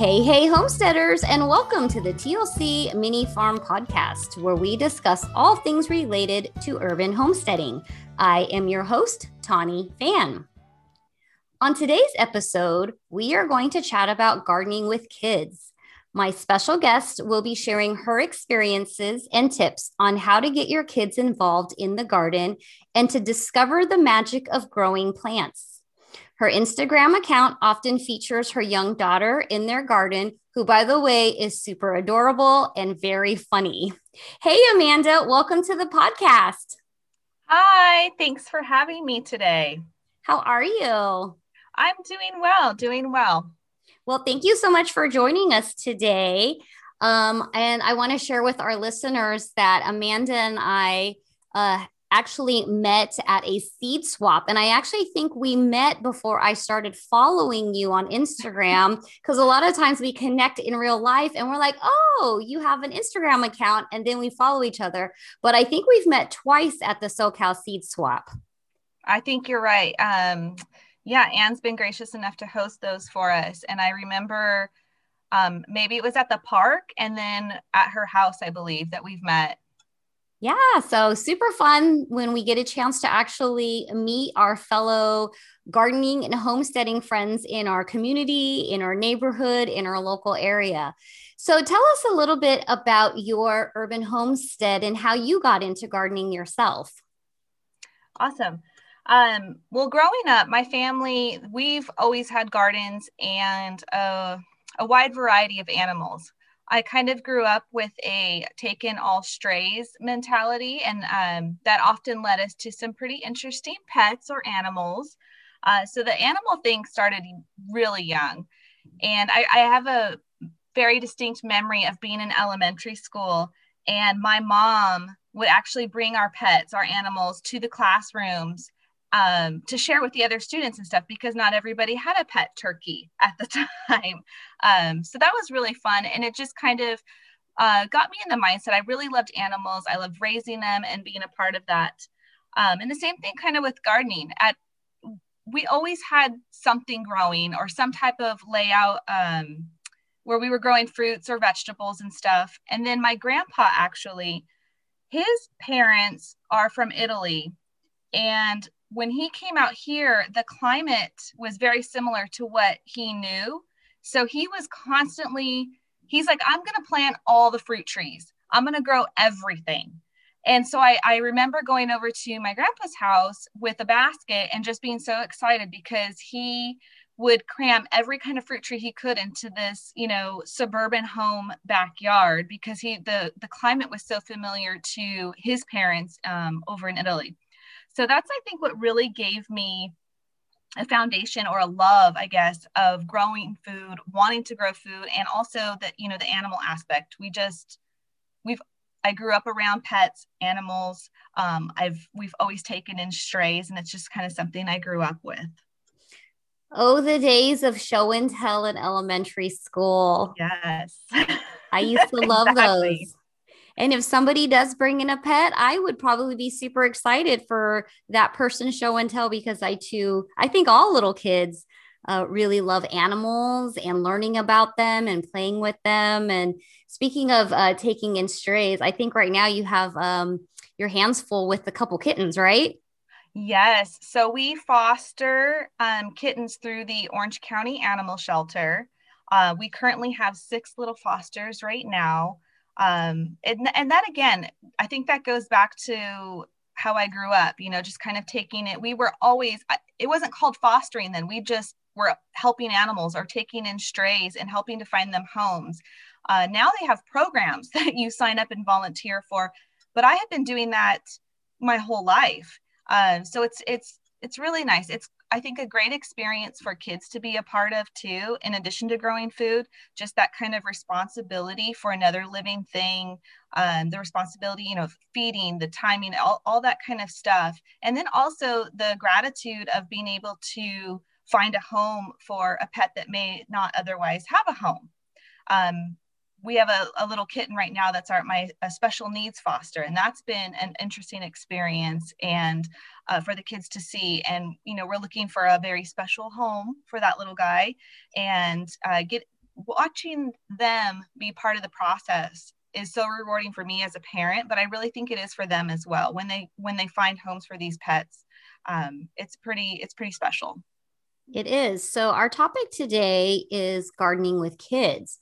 Hey, hey, homesteaders, and welcome to the TLC Mini Farm Podcast, where we discuss all things related to urban homesteading. I am your host, Tawny Fan. On today's episode, we are going to chat about gardening with kids. My special guest will be sharing her experiences and tips on how to get your kids involved in the garden and to discover the magic of growing plants. Her Instagram account often features her young daughter in their garden, who, by the way, is super adorable and very funny. Hey, Amanda, welcome to the podcast. Hi, thanks for having me today. How are you? I'm doing well, doing well. Well, thank you so much for joining us today. Um, and I want to share with our listeners that Amanda and I uh, actually met at a seed swap. And I actually think we met before I started following you on Instagram because a lot of times we connect in real life and we're like, oh, you have an Instagram account. And then we follow each other. But I think we've met twice at the SoCal seed swap. I think you're right. Um, yeah, Anne's been gracious enough to host those for us. And I remember um, maybe it was at the park and then at her house, I believe, that we've met yeah, so super fun when we get a chance to actually meet our fellow gardening and homesteading friends in our community, in our neighborhood, in our local area. So tell us a little bit about your urban homestead and how you got into gardening yourself. Awesome. Um, well, growing up, my family, we've always had gardens and a, a wide variety of animals. I kind of grew up with a take in all strays mentality, and um, that often led us to some pretty interesting pets or animals. Uh, so the animal thing started really young. And I, I have a very distinct memory of being in elementary school, and my mom would actually bring our pets, our animals, to the classrooms um, to share with the other students and stuff because not everybody had a pet turkey at the time. Um, so that was really fun. And it just kind of uh, got me in the mindset. I really loved animals. I loved raising them and being a part of that. Um, and the same thing kind of with gardening. At we always had something growing or some type of layout um, where we were growing fruits or vegetables and stuff. And then my grandpa actually, his parents are from Italy, and when he came out here, the climate was very similar to what he knew. So he was constantly, he's like, I'm going to plant all the fruit trees, I'm going to grow everything. And so I, I remember going over to my grandpa's house with a basket and just being so excited because he would cram every kind of fruit tree he could into this you know suburban home backyard because he the the climate was so familiar to his parents um, over in italy so that's, I think, what really gave me a foundation or a love, I guess, of growing food, wanting to grow food, and also that, you know, the animal aspect. We just, we've, I grew up around pets, animals. Um, I've, we've always taken in strays, and it's just kind of something I grew up with. Oh, the days of show and tell in elementary school. Yes. I used to love exactly. those. And if somebody does bring in a pet, I would probably be super excited for that person show and tell because I too, I think all little kids uh, really love animals and learning about them and playing with them. And speaking of uh, taking in strays, I think right now you have um, your hands full with a couple kittens, right? Yes. So we foster um, kittens through the Orange County Animal Shelter. Uh, we currently have six little fosters right now um, and, and that again i think that goes back to how i grew up you know just kind of taking it. We were always it wasn't called fostering then. We just were helping animals or taking in strays and helping to find them homes. Uh, now they have programs that you sign up and volunteer for but i have been doing that my whole life. Uh, so it's it's it's really nice. It's I think a great experience for kids to be a part of too, in addition to growing food, just that kind of responsibility for another living thing, um, the responsibility, you know, feeding, the timing, all, all that kind of stuff. And then also the gratitude of being able to find a home for a pet that may not otherwise have a home. Um, we have a, a, little kitten right now that's our my special needs foster and that's been an interesting experience and uh, for the kids to see. And you know we're looking for a very special home for that little guy and uh, get watching them be part of the process is so rewarding for me as a parent but i really think it is for them as well. When they when they find homes for these pets um, it's pretty it's pretty special. It is. So our topic today is gardening with kids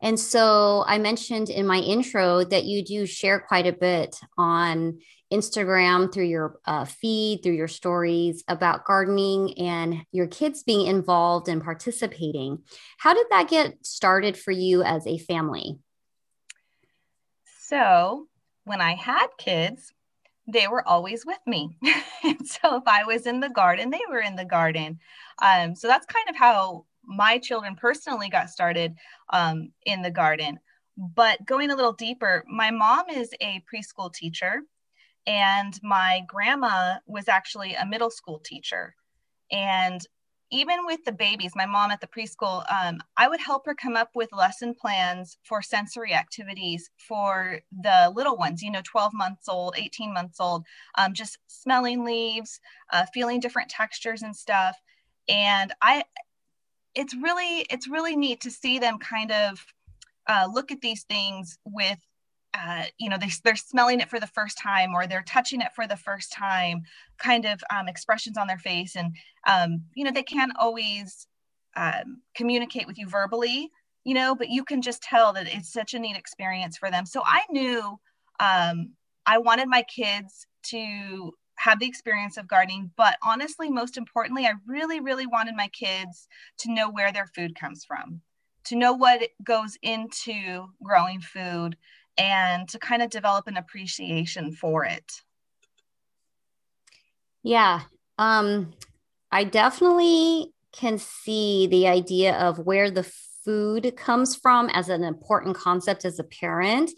and so i mentioned in my intro that you do share quite a bit on instagram through your uh, feed through your stories about gardening and your kids being involved and participating how did that get started for you as a family so when I had kids, they were always with me. so if I was in the garden, they were in the garden. Um, so that's kind of how my children personally got started um, in the garden. But going a little deeper, my mom is a preschool teacher, and my grandma was actually a middle school teacher. And even with the babies, my mom at the preschool, um, I would help her come up with lesson plans for sensory activities for the little ones, you know, 12 months old, 18 months old, um, just smelling leaves, uh, feeling different textures and stuff. And I, it's really, it's really neat to see them kind of uh, look at these things with uh, you know, they, they're smelling it for the first time or they're touching it for the first time, kind of um, expressions on their face. And, um, you know, they can't always um, communicate with you verbally, you know, but you can just tell that it's such a neat experience for them. So I knew um, I wanted my kids to have the experience of gardening, but honestly, most importantly, I really, really wanted my kids to know where their food comes from, to know what goes into growing food and to kind of develop an appreciation for it. Yeah. Um, I definitely can see the idea of where the food comes from as an important concept as a parent.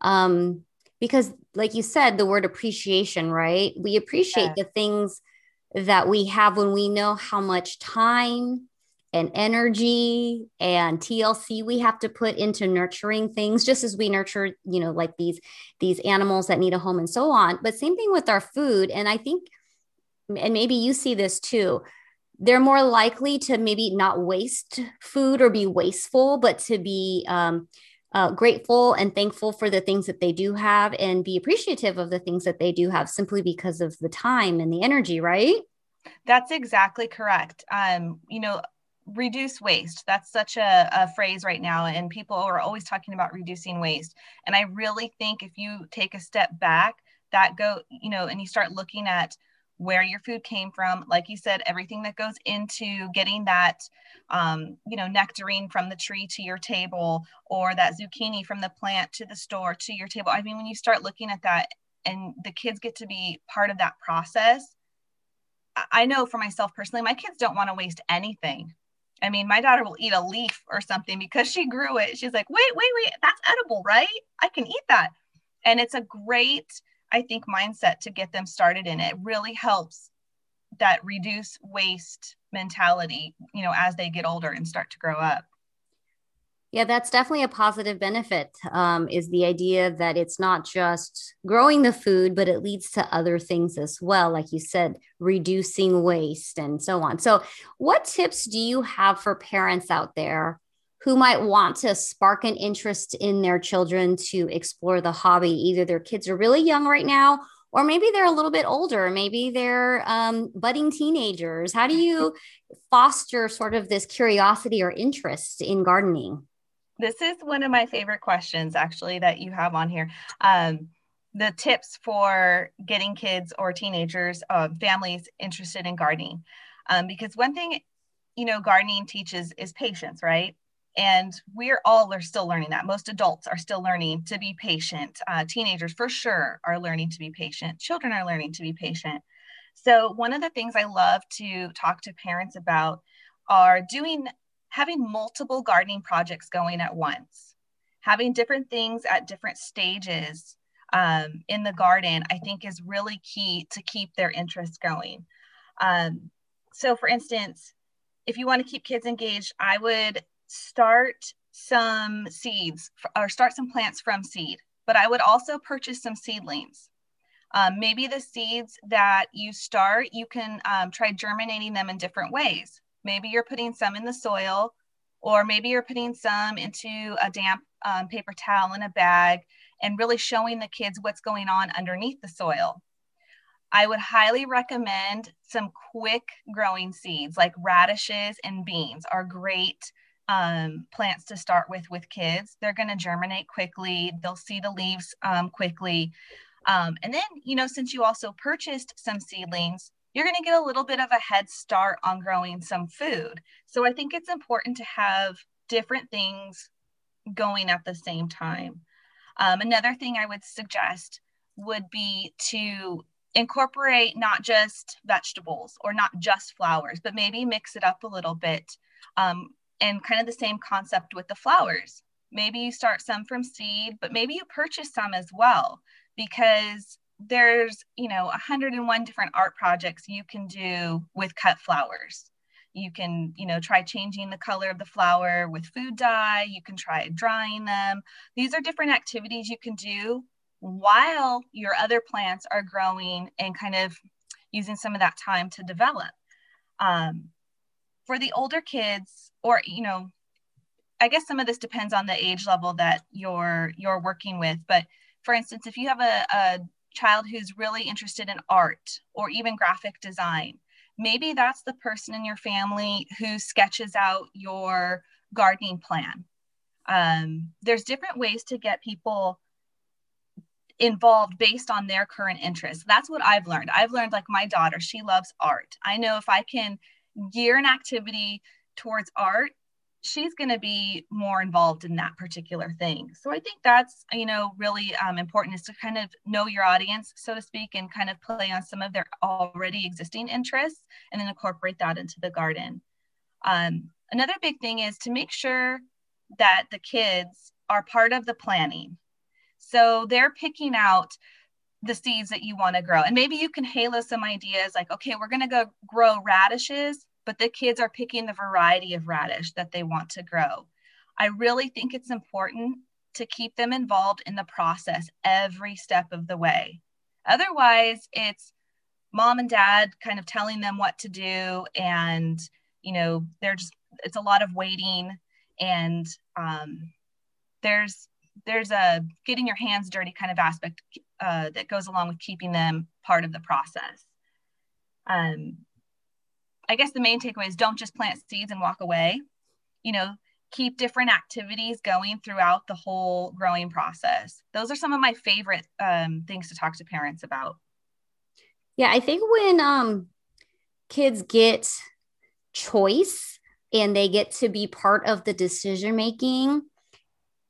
Um, because, like you said, the word appreciation, right? We appreciate yeah. the things that we have when we know how much time and energy and TLC we have to put into nurturing things just as we nurture you know like these these animals that need a home and so on but same thing with our food and I think and maybe you see this too they're more likely to maybe not waste food or be wasteful but to be um, uh, grateful and thankful for the things that they do have and be appreciative of the things that they do have simply because of the time and the energy right? That's exactly correct. Um, you know, reduce waste. That's such a, a, phrase right now and people are always talking about reducing waste. And i really think if you take a step back that go you know and you start looking at where your food came from like you said everything that goes into getting that um, you know nectarine from the tree to your table or that zucchini from the plant to the store to your table i mean when you start looking at that and the kids get to be part of that process I know for myself personally, my kids don't want to waste anything. I mean, my daughter will eat a leaf or something because she grew it. She's like, wait, wait, wait, that's edible, right? I can eat that. And it's a great, I think, mindset to get them started in it. really helps that reduce waste mentality, you know, as they get older and start to grow up. Yeah, that's definitely a positive benefit. Um, is the idea that it's not just growing the food, but it leads to other things as well, like you said, reducing waste and so on. So, what tips do you have for parents out there who might want to spark an interest in their children to explore the hobby? Either their kids are really young right now, or maybe they're a little bit older. Maybe they're um, budding teenagers. How do you foster sort of this curiosity or interest in gardening? This is one of my favorite questions, actually, that you have on here. Um, the tips for getting kids or teenagers, uh, families interested in gardening. Um, because one thing, you know, gardening teaches is patience, right? And we're all are still learning that. Most adults are still learning to be patient. Uh, teenagers, for sure, are learning to be patient. Children are learning to be patient. So, one of the things I love to talk to parents about are doing having multiple gardening projects going at once, having different things at different stages um, in the garden, I think is really key to keep their interest going. Um, so, for instance, if you want to keep kids engaged, I would start some seeds or start some plants from seed, but I would also purchase some seedlings. Um, maybe the seeds that you start, you can um, try germinating them in different ways. Maybe you're putting some in the soil or maybe you're putting some into a damp um, paper towel in a bag and really showing the kids what's going on underneath the soil. I would highly recommend some quick growing seeds like radishes and beans are great um, plants to start with with kids. They're going to germinate quickly. They'll see the leaves um, quickly. Um, and then, you know, since you also purchased some seedlings, you're going to get a little bit of a head start on growing some food. So I think it's important to have different things going at the same time. Um, another thing I would suggest would be to incorporate not just vegetables or not just flowers, but maybe mix it up a little bit. Um, and kind of the same concept with the flowers. Maybe you start some from seed, but maybe you purchase some as well because there's, you know, 101 different art projects you can do with cut flowers. You can, you know, try changing the color of the flower with food dye. You can try drying them. These are different activities you can do while your other plants are growing and kind of using some of that time to develop. Um, for the older kids, or you know, I guess some of this depends on the age level that you're you're working with. But for instance, if you have a, a child who's really interested in art or even graphic design, maybe that's the person in your family who sketches out your gardening plan. Um, there's different ways to get people involved based on their current interests. That's what I've learned. I've learned like my daughter, she loves art. I know if I can gear an activity towards art, she's going to be more involved in that particular thing. So I think that's, you know, really um, important is to kind of know your audience, so to speak, and kind of play on some of their already existing interests and then incorporate that into the garden. Um, another big thing is to make sure that the kids are part of the planning. So they're picking out the seeds that you want to grow. And maybe you can halo some ideas like, okay, we're going to go grow radishes, but the kids are picking the variety of radish that they want to grow. I really think it's important to keep them involved in the process every step of the way. Otherwise, it's mom and dad kind of telling them what to do and you know they're just it's a lot of waiting and um, there's there's a getting your hands dirty kind of aspect uh, that goes along with keeping them part of the process. Um, I guess the main takeaway is don't just plant seeds and walk away. You know, keep different activities going throughout the whole growing process. Those are some of my favorite um, things to talk to parents about. Yeah, I think when um, kids get choice and they get to be part of the decision making,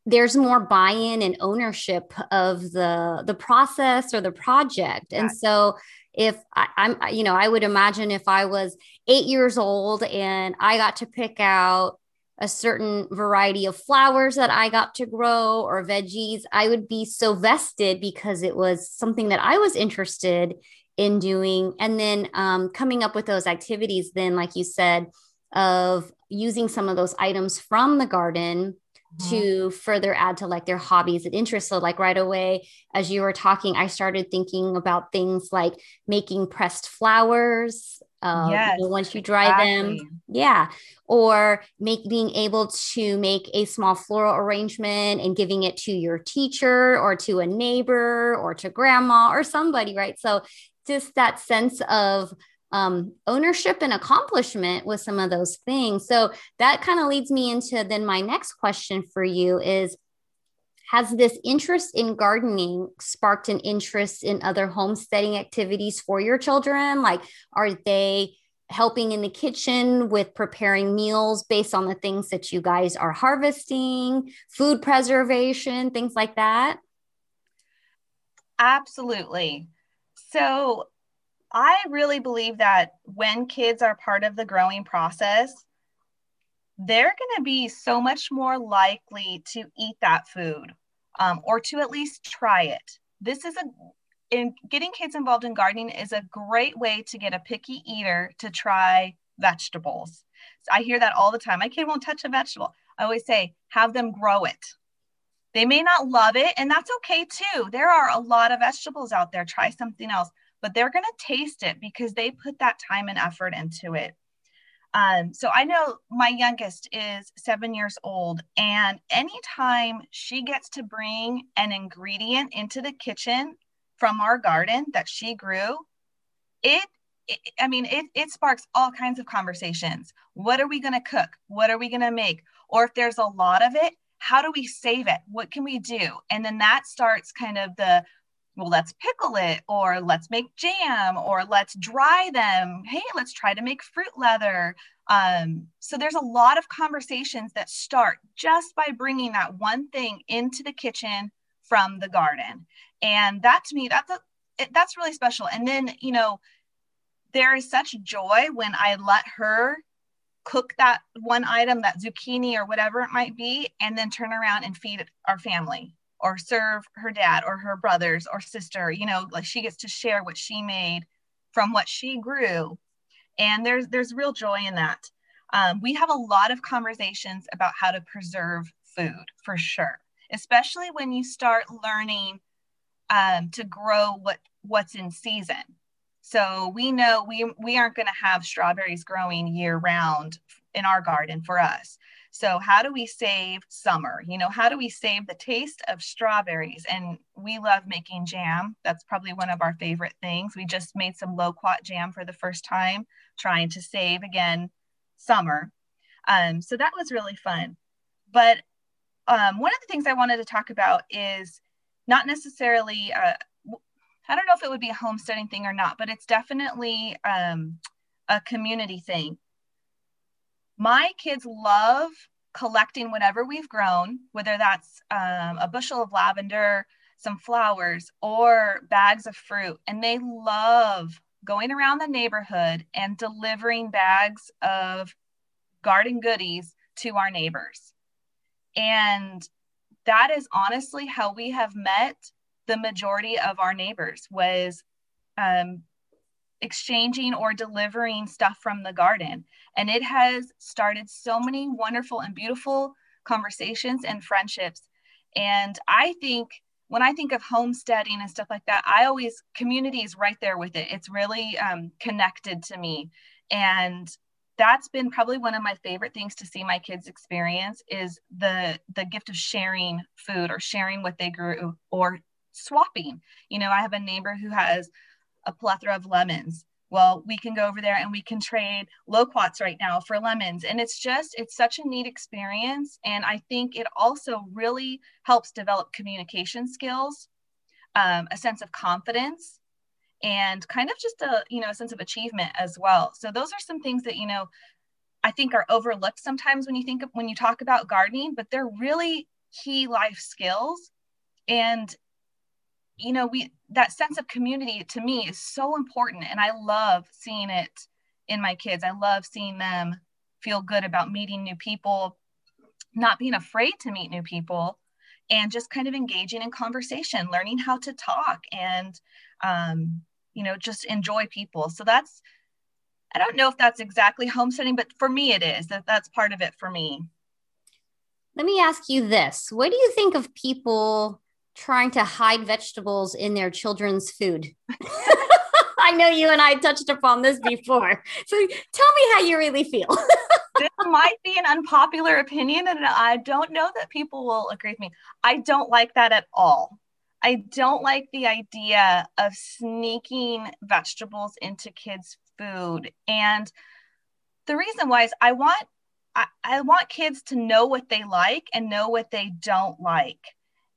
there's more buy-in and ownership of the the process or the project. And so if I, i'm you know i would imagine if i was eight years old and i got to pick out a certain variety of flowers that i got to grow or veggies i would be so vested because it was something that i was interested in doing. And then um, coming up with those activities then like you said of using some of those items from the garden Mm-hmm. to further add to like their hobbies and interests. So, like right away, as you were talking, I started thinking about things like making pressed flowers. Uh, yes, you know, once you dry exactly. them, yeah, or make being able to make a small floral arrangement and giving it to your teacher or to a neighbor or to grandma or somebody, right? So, just that sense of um, ownership and accomplishment with some of those things. So that kind of leads me into then my next question for you is has this interest in gardening sparked an interest in other homesteading activities for your children? Like, are they helping in the kitchen with preparing meals based on the things that you guys are harvesting, food preservation, things like that? Absolutely. So, I really believe that when kids are part of the growing process, they're going to be so much more likely to eat that food um, or to at least try it. This is a in getting kids involved in gardening is a great way to get a picky eater to try vegetables. So I hear that all the time. My kid won't touch a vegetable. I always say, have them grow it. They may not love it, and that's okay too. There are a lot of vegetables out there. Try something else but they're going to taste it because they put that time and effort into it. Um, so I know my youngest is seven years old, and anytime she gets to bring an ingredient into the kitchen from our garden that she grew, it, it I mean, it, it sparks all kinds of conversations. What are we going to cook? What are we going to make? Or if there's a lot of it, how do we save it? What can we do? And then that starts kind of the well, let's pickle it, or let's make jam, or let's dry them. Hey, let's try to make fruit leather. Um, so there's a lot of conversations that start just by bringing that one thing into the kitchen from the garden, and that to me, that's a it, that's really special. And then you know, there is such joy when I let her cook that one item, that zucchini or whatever it might be, and then turn around and feed our family or serve her dad or her brothers or sister you know like she gets to share what she made from what she grew. And there's there's real joy in that. Um, we have a lot of conversations about how to preserve food for sure especially when you start learning um, to grow what what's in season. So we know we we aren't going to have strawberries growing year round in our garden for us so, how do we save summer? You know, how do we save the taste of strawberries? And we love making jam. That's probably one of our favorite things. We just made some loquat jam for the first time, trying to save again summer. Um, so, that was really fun. But um, one of the things I wanted to talk about is not necessarily, uh, I don't know if it would be a homesteading thing or not, but it's definitely um, a community thing my kids love collecting whatever we've grown, whether that's um, a bushel of lavender, some flowers, or bags of fruit. And they love going around the neighborhood and delivering bags of garden goodies to our neighbors. And that is honestly how we have met the majority of our neighbors was um, exchanging or delivering stuff from the garden. And it has started so many wonderful and beautiful conversations and friendships. And I think when I think of homesteading and stuff like that, I always community is right there with it. It's really um, connected to me, and that's been probably one of my favorite things to see my kids experience is the the gift of sharing food or sharing what they grew or swapping. You know, I have a neighbor who has a plethora of lemons. Well, we can go over there and we can trade loquats right now for lemons. And it's just, it's such a neat experience. And I think it also really helps develop communication skills, um, a sense of confidence, and kind of just a, you know, a sense of achievement as well. So those are some things that, you know, I think are overlooked sometimes when you think of when you talk about gardening, but they're really key life skills. And you know we that sense of community to me is so important and i love seeing it in my kids. I love seeing them feel good about meeting new people not being afraid to meet new people and just kind of engaging in conversation learning how to talk and um, you know just enjoy people. So that's i don't know if that's exactly homesteading but for me it is. That that's part of it for me. Let me ask you this. What do you think of people trying to hide vegetables in their children's food. I know you and I touched upon this before. So tell me how you really feel. this might be an unpopular opinion, and I don't know that people will agree with me. I don't like that at all. I don't like the idea of sneaking vegetables into kids' food. And the reason why is I want I, I want kids to know what they like and know what they don't like.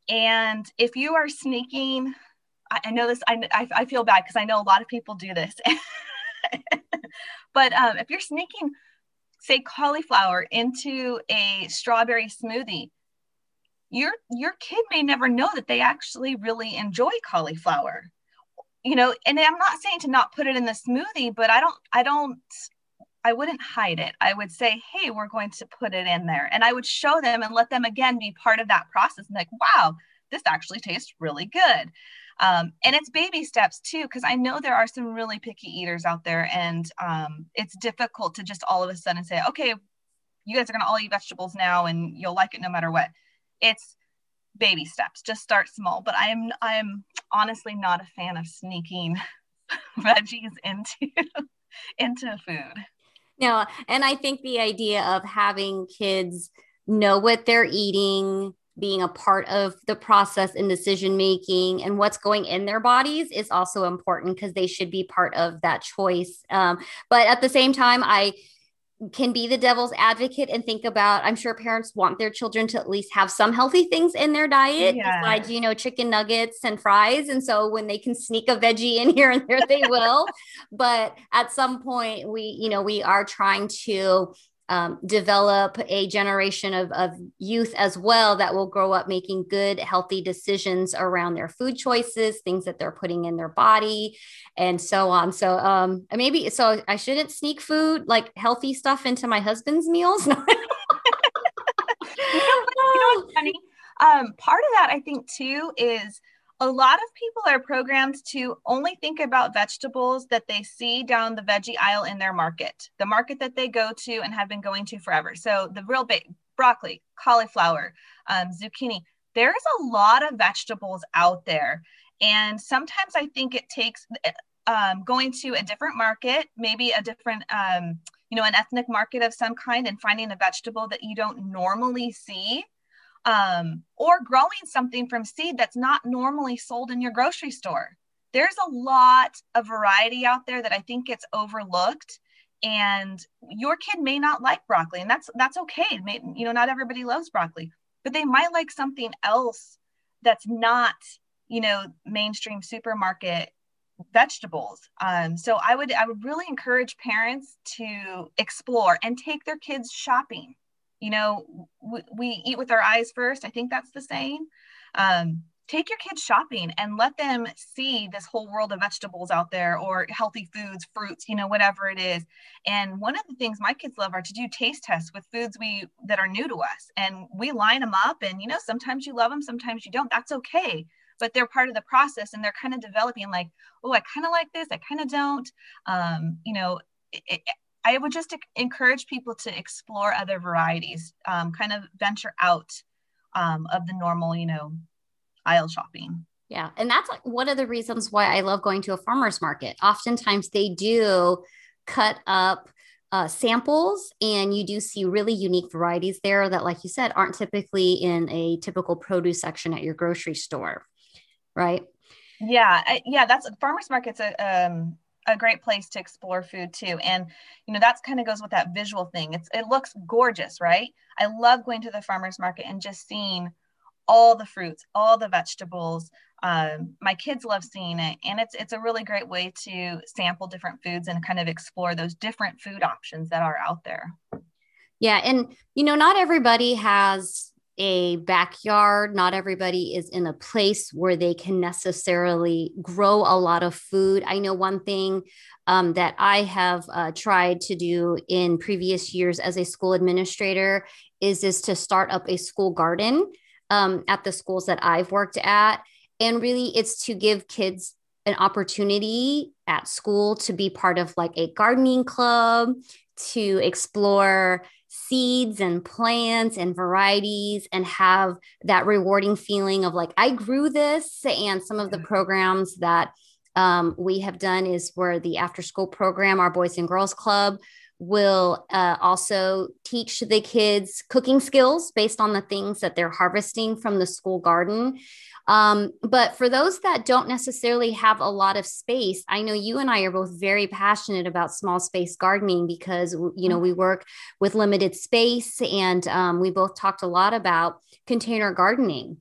And if you are sneaking, I, I know this, I, I, feel bad because I know a lot of people do this. but um, if you're sneaking, say, cauliflower into a strawberry smoothie, your your kid may never know that they actually really enjoy cauliflower you know and i'm not saying to not put it in the smoothie but i don't i don't I wouldn't hide it. I would say, hey, we're going to put it in there. And I would show them and let them again be part of that process and like, wow, this actually tastes really good. Um, and it's baby steps too, because I know there are some really picky eaters out there, and um, it's difficult to just all of a sudden say, okay, you guys are going to all eat vegetables now and you'll like it no matter what. It's baby steps, just start small. But I am, I am honestly not a fan of sneaking veggies into into food. No, and I think the idea of having kids know what they're eating, being a part of the process and decision making and what's going in their bodies is also important because they should be part of that choice. Um, but at the same time, I can be the devil's advocate and think about i'm sure parents want their children to at least have some healthy things in their diet yeah. besides you know chicken nuggets and fries and so when they can sneak a veggie in here and there they will but at some point we you know we are trying to um, develop a generation of, of youth as well that will grow up making good, healthy decisions around their food choices, things that they're putting in their body, and so on. So, um, maybe so I shouldn't sneak food like healthy stuff into my husband's meals. you know, you know what's funny? Um, part of that I think too is a lot of people are programmed to only think about vegetables that they see down the veggie aisle in their market, the market that they go to and have been going to forever. So the real big broccoli, cauliflower, um, zucchini. There's a lot of vegetables out there. And sometimes I think it takes um, going to a different market, maybe a different, um, you know, an ethnic market of some kind, and finding a vegetable that you don't normally see um, or growing something from seed that's not normally sold in your grocery store. There's a lot of variety out there that I think gets overlooked and your kid may not like broccoli and that's that's okay. May, you know not everybody loves broccoli but they might like something else that's not you know mainstream supermarket vegetables. Um, so i would i would really encourage parents to explore and take their kids shopping you know we, we eat with our eyes first. I think that's the saying. Um, take your kids shopping and let them see this whole world of vegetables out there or healthy foods fruits you know whatever it is. And one of the things my kids love are to do taste tests with foods we that are new to us. And we line them up and you know sometimes you love them sometimes you don't. That's okay. But they're part of the process and they're kind of developing like oh i kind of like this. I kind of don't. Um, you know it, I would just encourage people to explore other varieties, um, kind of venture out um, of the normal, you know, aisle shopping. Yeah. And that's like one of the reasons why I love going to a farmer's market. Oftentimes they do cut up uh, samples and you do see really unique varieties there that, like you said, aren't typically in a typical produce section at your grocery store. Right. Yeah. I, yeah. That's farmer's market's a, um, a great place to explore food too. And you know, that's kind of goes with that visual thing. It's it looks gorgeous, right? I love going to the farmers market and just seeing all the fruits, all the vegetables. Um, my kids love seeing it, and it's it's a really great way to sample different foods and kind of explore those different food options that are out there. Yeah, and you know, not everybody has a backyard. Not everybody is in a place where they can necessarily grow a lot of food. I know one thing um, that I have uh, tried to do in previous years as a school administrator is is to start up a school garden um, at the schools that I've worked at, and really it's to give kids an opportunity at school to be part of like a gardening club to explore seeds and plants and varieties and have that rewarding feeling of like i grew this and some of the programs that um, we have done is where the after school program our boys and girls club will uh, also teach the kids cooking skills based on the things that they're harvesting from the school garden um, but for those that don't necessarily have a lot of space, I know you and I are both very passionate about small space gardening because, you know, we work with limited space and um, we both talked a lot about container gardening.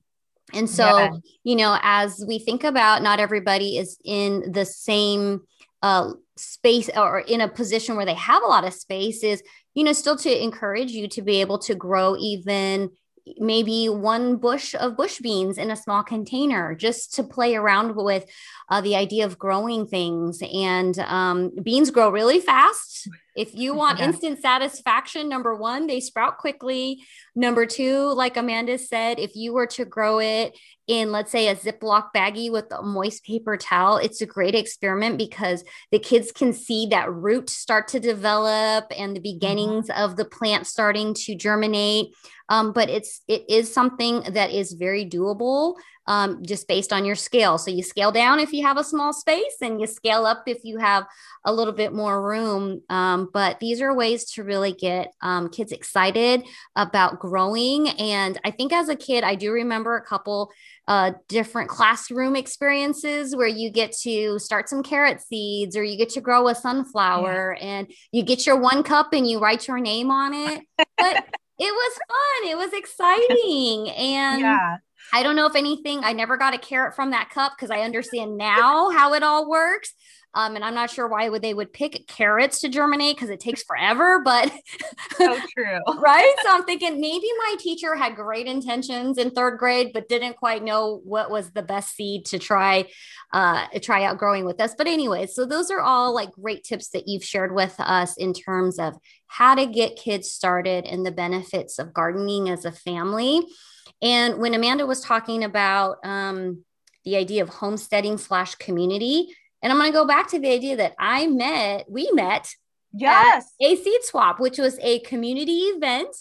And so, yeah. you know, as we think about not everybody is in the same uh, space or in a position where they have a lot of space, is, you know, still to encourage you to be able to grow even maybe one bush of bush beans in a small container just to play around with uh, the idea of growing things. And um, beans grow really fast. If you want yeah. instant satisfaction, number one, they sprout quickly. Number two, like Amanda said, if you were to grow it in, let's say, a Ziploc baggie with a moist paper towel, it's a great experiment because the kids can see that root start to develop and the mm-hmm. beginnings mm-hmm. of the plant starting to germinate. Um, but it's it is something that is very doable um, just based on your scale. So you scale down if you have a small space, and you scale up if you have a little bit more room. Um, but these are ways to really get um, kids excited about growing. And I think as a kid, I do remember a couple uh, different classroom experiences where you get to start some carrot seeds or you get to grow a sunflower yeah. and you get your one cup and you write your name on it. But it was fun. It was exciting. And yeah. I don't know if anything, I never got a carrot from that cup because I understand now how it all works. Um, and I'm not sure why would they would pick carrots to germinate because it takes forever, but so true. right. So I'm thinking maybe my teacher had great intentions in third grade, but didn't quite know what was the best seed to try uh, try out growing with us. But anyway, so those are all like great tips that you've shared with us in terms of how to get kids started and the benefits of gardening as a family. And when Amanda was talking about um, the idea of homesteading slash community, and I'm going to go back to the idea that I met, we met yes. a seed swap, which was a community event.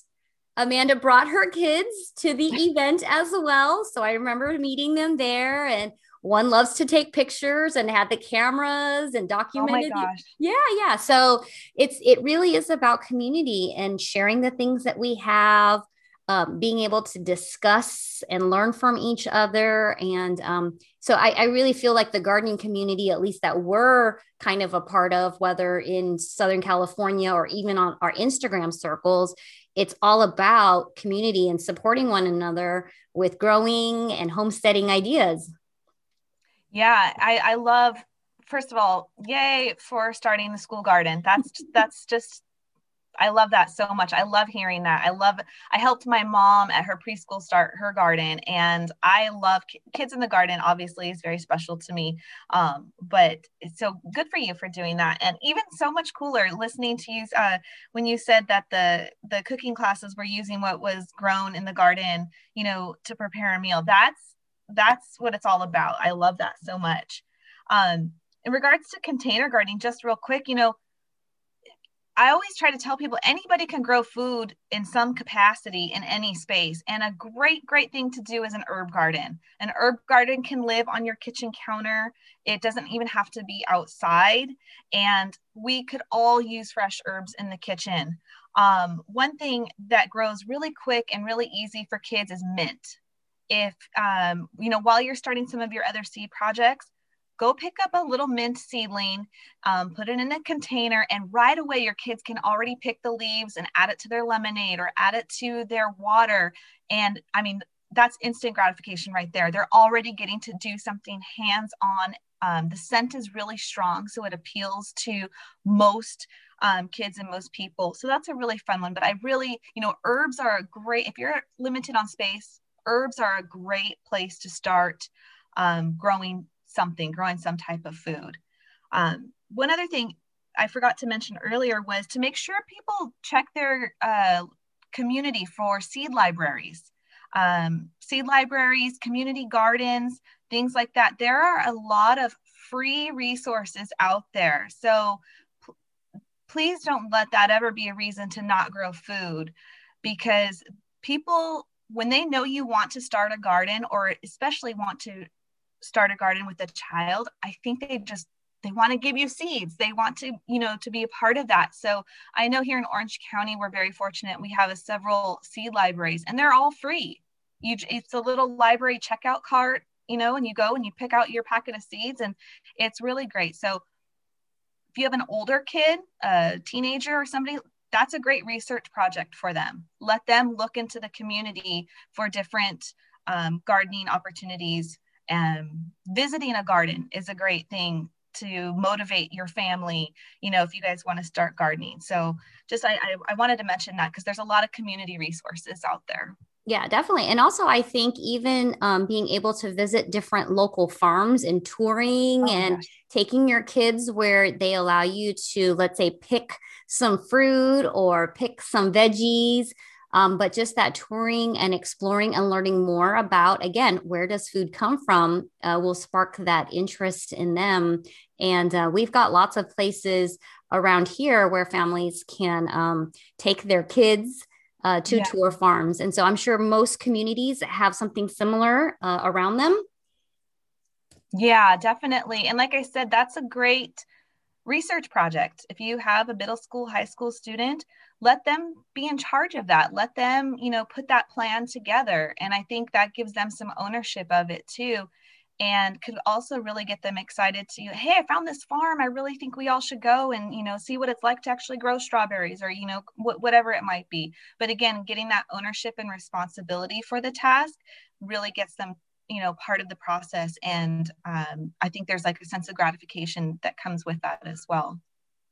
Amanda brought her kids to the event as well. So I remember meeting them there and one loves to take pictures and had the cameras and documented. Oh my gosh. Yeah, yeah. So it's it really is about community and sharing the things that we have um, being able to discuss and learn from each other. And um, so I, I, really feel like the gardening community, at least that we're kind of a part of, whether in Southern California or even on our Instagram circles, it's all about community and supporting one another with growing and homesteading ideas. Yeah, I, I love first of all, yay for starting the school garden. That's that's just I love that so much. I love hearing that. I love, I helped my mom at her preschool start her garden, and I love kids in the garden, obviously, is very special to me. Um, but it's so good for you for doing that. And even so much cooler listening to you uh, when you said that the, the cooking classes were using what was grown in the garden, you know, to prepare a meal. That's, that's what it's all about. I love that so much. Um, in regards to container gardening, just real quick, you know, I always try to tell people anybody can grow food in some capacity in any space. And a great, great thing to do is an herb garden. An herb garden can live on your kitchen counter, it doesn't even have to be outside. And we could all use fresh herbs in the kitchen. Um, one thing that grows really quick and really easy for kids is mint. If, um, you know, while you're starting some of your other seed projects, go pick up a little mint seedling, um, put it in a container, and right away your kids can already pick the leaves and add it to their lemonade or add it to their water. And I mean, that's instant gratification right there. They're already getting to do something hands on. Um, the scent is really strong, so it appeals to most um, kids and most people. So that's a really fun one. But I really, you know, herbs are a great, if you're limited on space, herbs are a great place to start um, growing something, growing some type of food. Um, one other thing I forgot to mention earlier was to make sure people check their uh, community for seed libraries. Um, seed libraries, community gardens, things like that. There are a lot of free resources out there. So please don't let that ever be a reason to not grow food because people, when they know you want to start a garden or especially want to start a garden with a child, I think they just they want to give you seeds. They want to, you know, to be a part of that. So I know here in Orange County, we're very fortunate. We have several seed libraries and they're all free. You, it's a little library checkout cart, you know, and you go and you pick out your packet of seeds and it's really great. So if you have an older kid, a teenager or somebody, that's a great research project for them. Let them look into the community for different um, gardening opportunities um, visiting a garden is a great thing to motivate your family you know if you guys want to start gardening so just i i, I wanted to mention that because there's a lot of community resources out there yeah, definitely. And also, I think even um, being able to visit different local farms and touring oh, and gosh. taking your kids where they allow you to, let's say, pick some fruit or pick some veggies Um, but just that touring and exploring and learning more about, again, where does food come from uh, will spark that interest in them. And uh, we've got lots of places around here where families can um, take their kids uh, to yeah. tour farms. And so I'm sure most communities have something similar uh, around them. Yeah, definitely. And like I said, that's a great research project. If you have a middle school, high school student, let them be in charge of that. Let them, you know, put that plan together. And I think that gives them some ownership of it too. And could also really get them excited to, hey, I found this farm. I really think we all should go and, you know, see what it's like to actually grow strawberries or, you know, wh- whatever it might be. But again, getting that ownership and responsibility for the task really gets them you know part of the process and um, i think there's like a sense of gratification that comes with that as well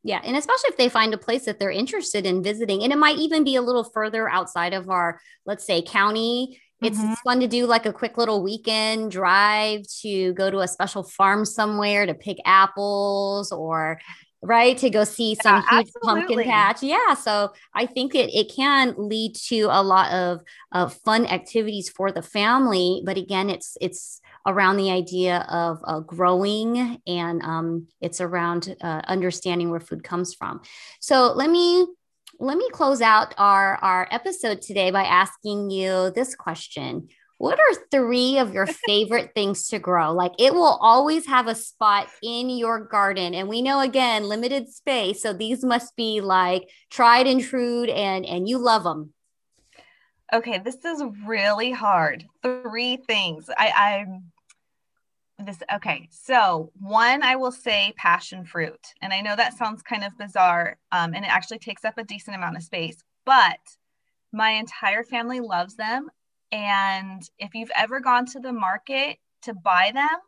yeah and especially if they find a place that they're interested in visiting and it might even be a little further outside of our let's say county it's, mm-hmm. fun to do like a quick little weekend drive to go to a special farm somewhere to pick apples or right to go see some yeah, huge absolutely. pumpkin patch. Yeah so i think it, it can lead to a lot of, of fun activities for the family but again it's it's around the idea of uh, growing and um, it's around uh, understanding where food comes from. So let me let me close out our our episode today by asking you this question what are three of your favorite things to grow? Like it will always have a spot in your garden. And we know again, limited space. So these must be like tried and true and and you love them. Okay, this is really hard. Three things. I I'm this okay. So one I will say passion fruit. And I know that sounds kind of bizarre. Um, and it actually takes up a decent amount of space, but my entire family loves them and if you've ever gone to the market to buy them,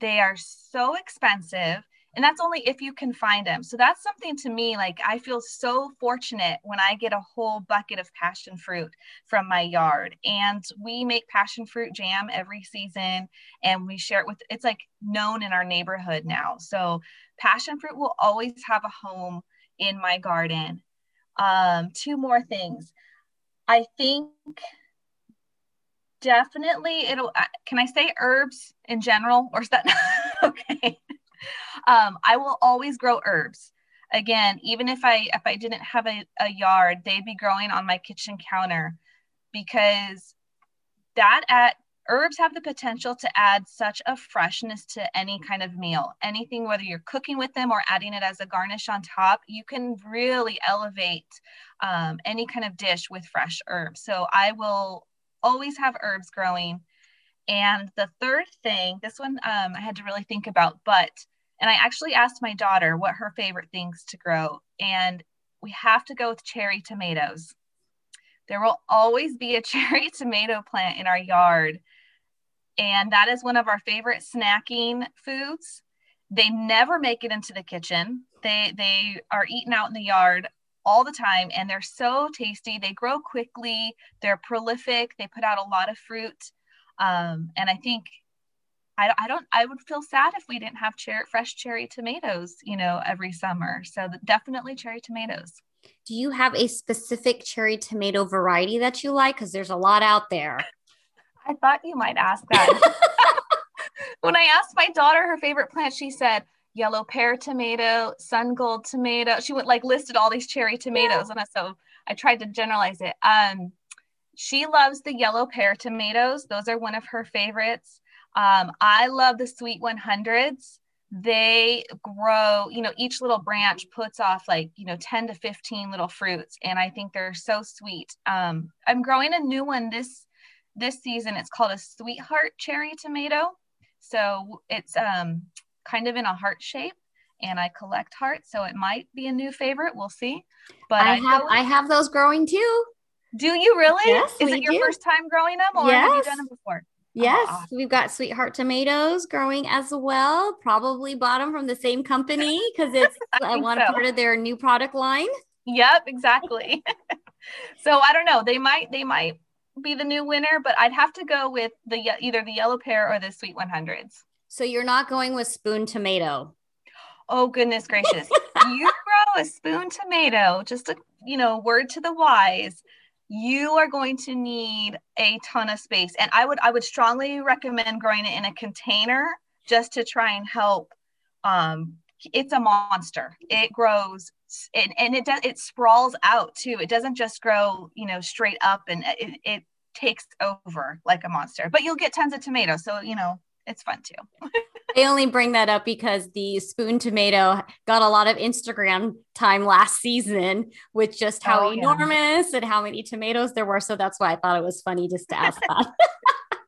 they are so expensive. And that's only if you can find them. So that's something to me, like I feel so fortunate when I get a whole bucket of passion fruit from my yard. And we make passion fruit jam every season and we share it with, it's like known in our neighborhood now. So passion fruit will always have a home in my garden. Um, two more things. I think definitely it'll can i say herbs in general or is that okay? Um, i will always grow herbs. Again even if i if i didn't have a, a yard they'd be growing on my kitchen counter because that at herbs have the potential to add such a freshness to any kind of meal. Anything whether you're cooking with them or adding it as a garnish on top you can really elevate um, any kind of dish with fresh herbs. So i will always have herbs growing. And the third thing, this one um, I had to really think about, but, and I actually asked my daughter what her favorite things to grow. And we have to go with cherry tomatoes. There will always be a cherry tomato plant in our yard. And that is one of our favorite snacking foods. They never make it into the kitchen. They they are eaten out in the yard all the time and they're so tasty. They grow quickly, they're prolific, they put out a lot of fruit. Um, and I think I, I don't I would feel sad if we didn't have cherry, fresh cherry tomatoes, you know, every summer. So definitely cherry tomatoes. Do you have a specific cherry tomato variety that you like? Because there's a lot out there. I thought you might ask that. when I asked my daughter her favorite plant, she said, yellow pear tomato, sun gold tomato. She went like listed all these cherry tomatoes, yeah. and so I tried to generalize it. Um, she loves the yellow pear tomatoes; those are one of her favorites. Um, I love the sweet 100s. They grow, you know, each little branch puts off like, you know, 10 to 15 little fruits. And I think they're so sweet. Um, I'm growing a new one this this season. It's called a sweetheart cherry tomato. So it's um kind of in a heart shape and I collect hearts, so it might be a new favorite. We'll see. But I, I have I have those growing too. Do you really? Yes, Is it your do. first time growing them, or yes. have you done them before? Yes, oh, we've got sweetheart tomatoes growing as well. Probably bought them from the same company because it's I uh, one so. part of their new product line. Yep, exactly. so I don't know. They might they might be the new winner, but I'd have to go with the either the yellow pear or the sweet 100s. So you're not going with spoon tomato. Oh goodness gracious. you grow a spoon tomato, just a you know, word to the wise. you are going to need a ton of space. And I would I would strongly recommend growing it in a container just to try and help. Um, it's a monster. It grows and, and it does it sprawls out too. It doesn't just grow, you know, straight up and it, it takes over like a monster. But you'll get tons of tomatoes. So, you know, it's fun too. I only bring that up because the spoon tomato got a lot of Instagram time last season with just how oh, enormous yeah. and how many tomatoes there were. So that's why I thought it was funny just to ask that.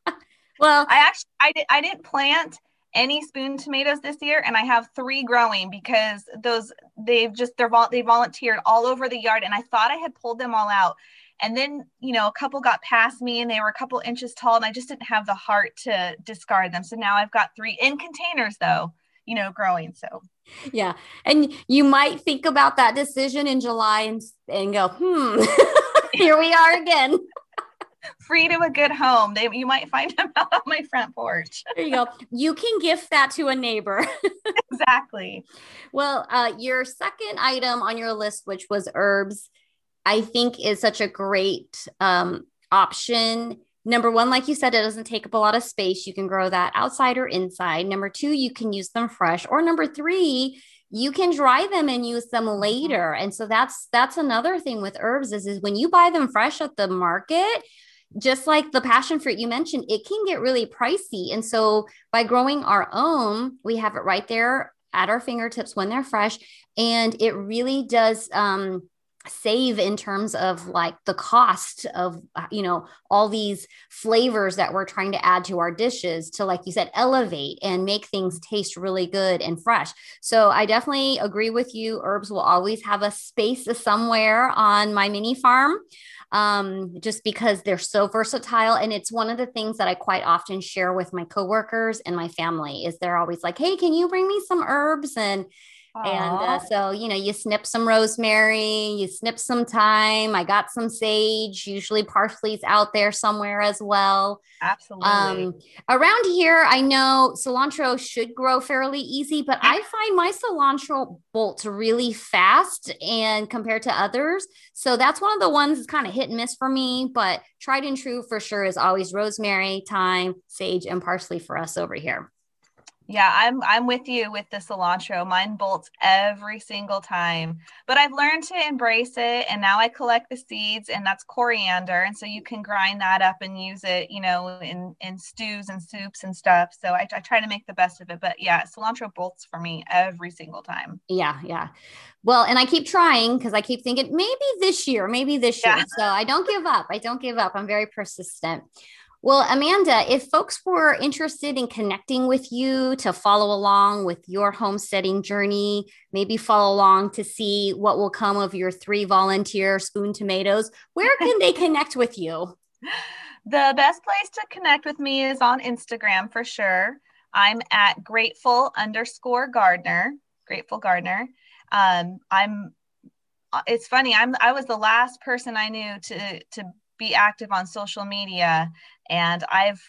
well, I actually I did I didn't plant any spoon tomatoes this year and I have 3 growing because those they've just they're they volunteered all over the yard and I thought I had pulled them all out and then, you know, a couple got past me and they were a couple inches tall and I just didn't have the heart to discard them. So now I've got three in containers though, you know, growing. So yeah. And you might think about that decision in July and, and go, hmm, here we are again. Free to a good home. They you might find them out on my front porch. there you go. You can gift that to a neighbor. exactly. Well, uh, your second item on your list, which was herbs, I think is such a great um, option. Number one, like you said, it doesn't take up a lot of space. You can grow that outside or inside. Number two, you can use them fresh. Or number three, you can dry them and use them mm-hmm. later. And so that's that's another thing with herbs is, is when you buy them fresh at the market, just like the passion fruit you mentioned, it can get really pricey. And so by growing our own, we have it right there at our fingertips when they're fresh. And it really does um, save in terms of like the cost of uh, you know all these flavors that we're trying to add to our dishes to like you said elevate and make things taste really good and fresh so i definitely agree with you herbs will always have a space somewhere on my mini farm um, just because they're so versatile. And it's one of the things that I quite often share with my coworkers and my family is they're always like, Hey, can you bring me some herbs? And and uh, so, you know, you snip some rosemary, you snip some thyme. I got some sage, usually parsley's out there somewhere as well. Absolutely. Um, around here, I know cilantro should grow fairly easy, but I find my cilantro bolts really fast and compared to others. So that's one of the ones that's kind of hit and miss for me, but tried and true for sure is always rosemary, thyme, sage, and parsley for us over here. Yeah, I'm I'm with you with the cilantro. Mine bolts every single time. But I've learned to embrace it and now I collect the seeds and that's coriander and so you can grind that up and use it, you know, in in stews and soups and stuff. So I, I try to make the best of it. But yeah, cilantro bolts for me every single time. Yeah, yeah. Well, and I keep trying because I keep thinking maybe this year, maybe this year. Yeah. So I don't give up. I don't give up. I'm very persistent. Well, Amanda, if folks were interested in connecting with you to follow along with your homesteading journey, maybe follow along to see what will come of your three volunteer spoon tomatoes, where can they connect with you? The best place to connect with me is on Instagram for sure. I'm at grateful underscore gardener, grateful gardener. Um, I'm uh, it's funny i'm i was the last person i knew to to be active on social media. And i've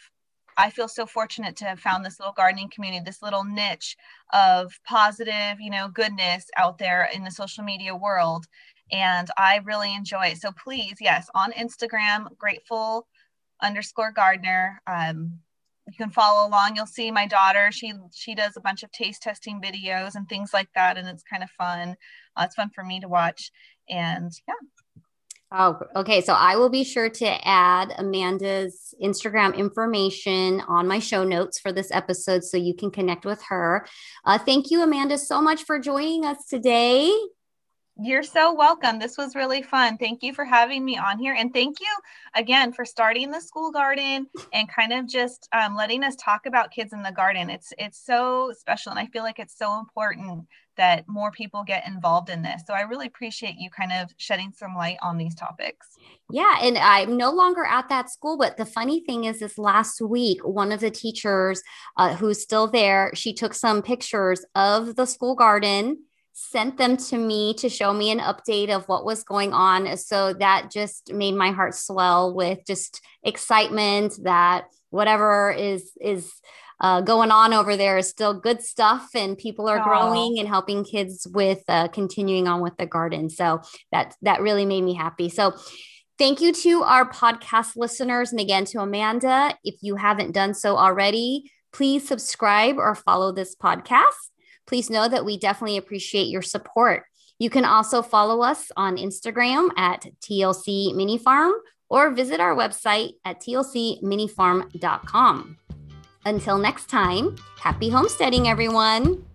i feel so fortunate to have found this little gardening community this little niche of positive you know goodness out there in the social media world. And i really enjoy it. So please yes on instagram grateful underscore gardener. Um, you can follow along. You'll see my daughter. She she does a bunch of taste testing videos and things like that. And it's kind of fun. Uh, it's fun for me to watch. And yeah Oh, okay. So I will be sure to add Amanda's Instagram information on my show notes for this episode so you can connect with her. Uh, thank you, Amanda, so much for joining us today. You're so welcome. This was really fun. Thank you for having me on here. And thank you again for starting the school garden and kind of just um, letting us talk about kids in the garden. It's it's so special. And I feel like it's so important that more people get involved in this. So I really appreciate you kind of shedding some light on these topics. Yeah, and I'm no longer at that school, but the funny thing is, this last week, one of the teachers uh, who's still there, she took some pictures of the school garden sent them to me to show me an update of what was going on. So that just made my heart swell with just excitement that whatever is is uh, going on over there is still good stuff and people are Aww. growing and helping kids with uh, continuing on with the garden so that that really made me happy so Thank you to our podcast listeners and again to Amanda. If you haven't done so already, please subscribe or follow this podcast. Please know that we definitely appreciate your support. You can also follow us on Instagram at TLC Mini Farm or visit our website at tlcminifarm.com. Until next time, happy homesteading, everyone.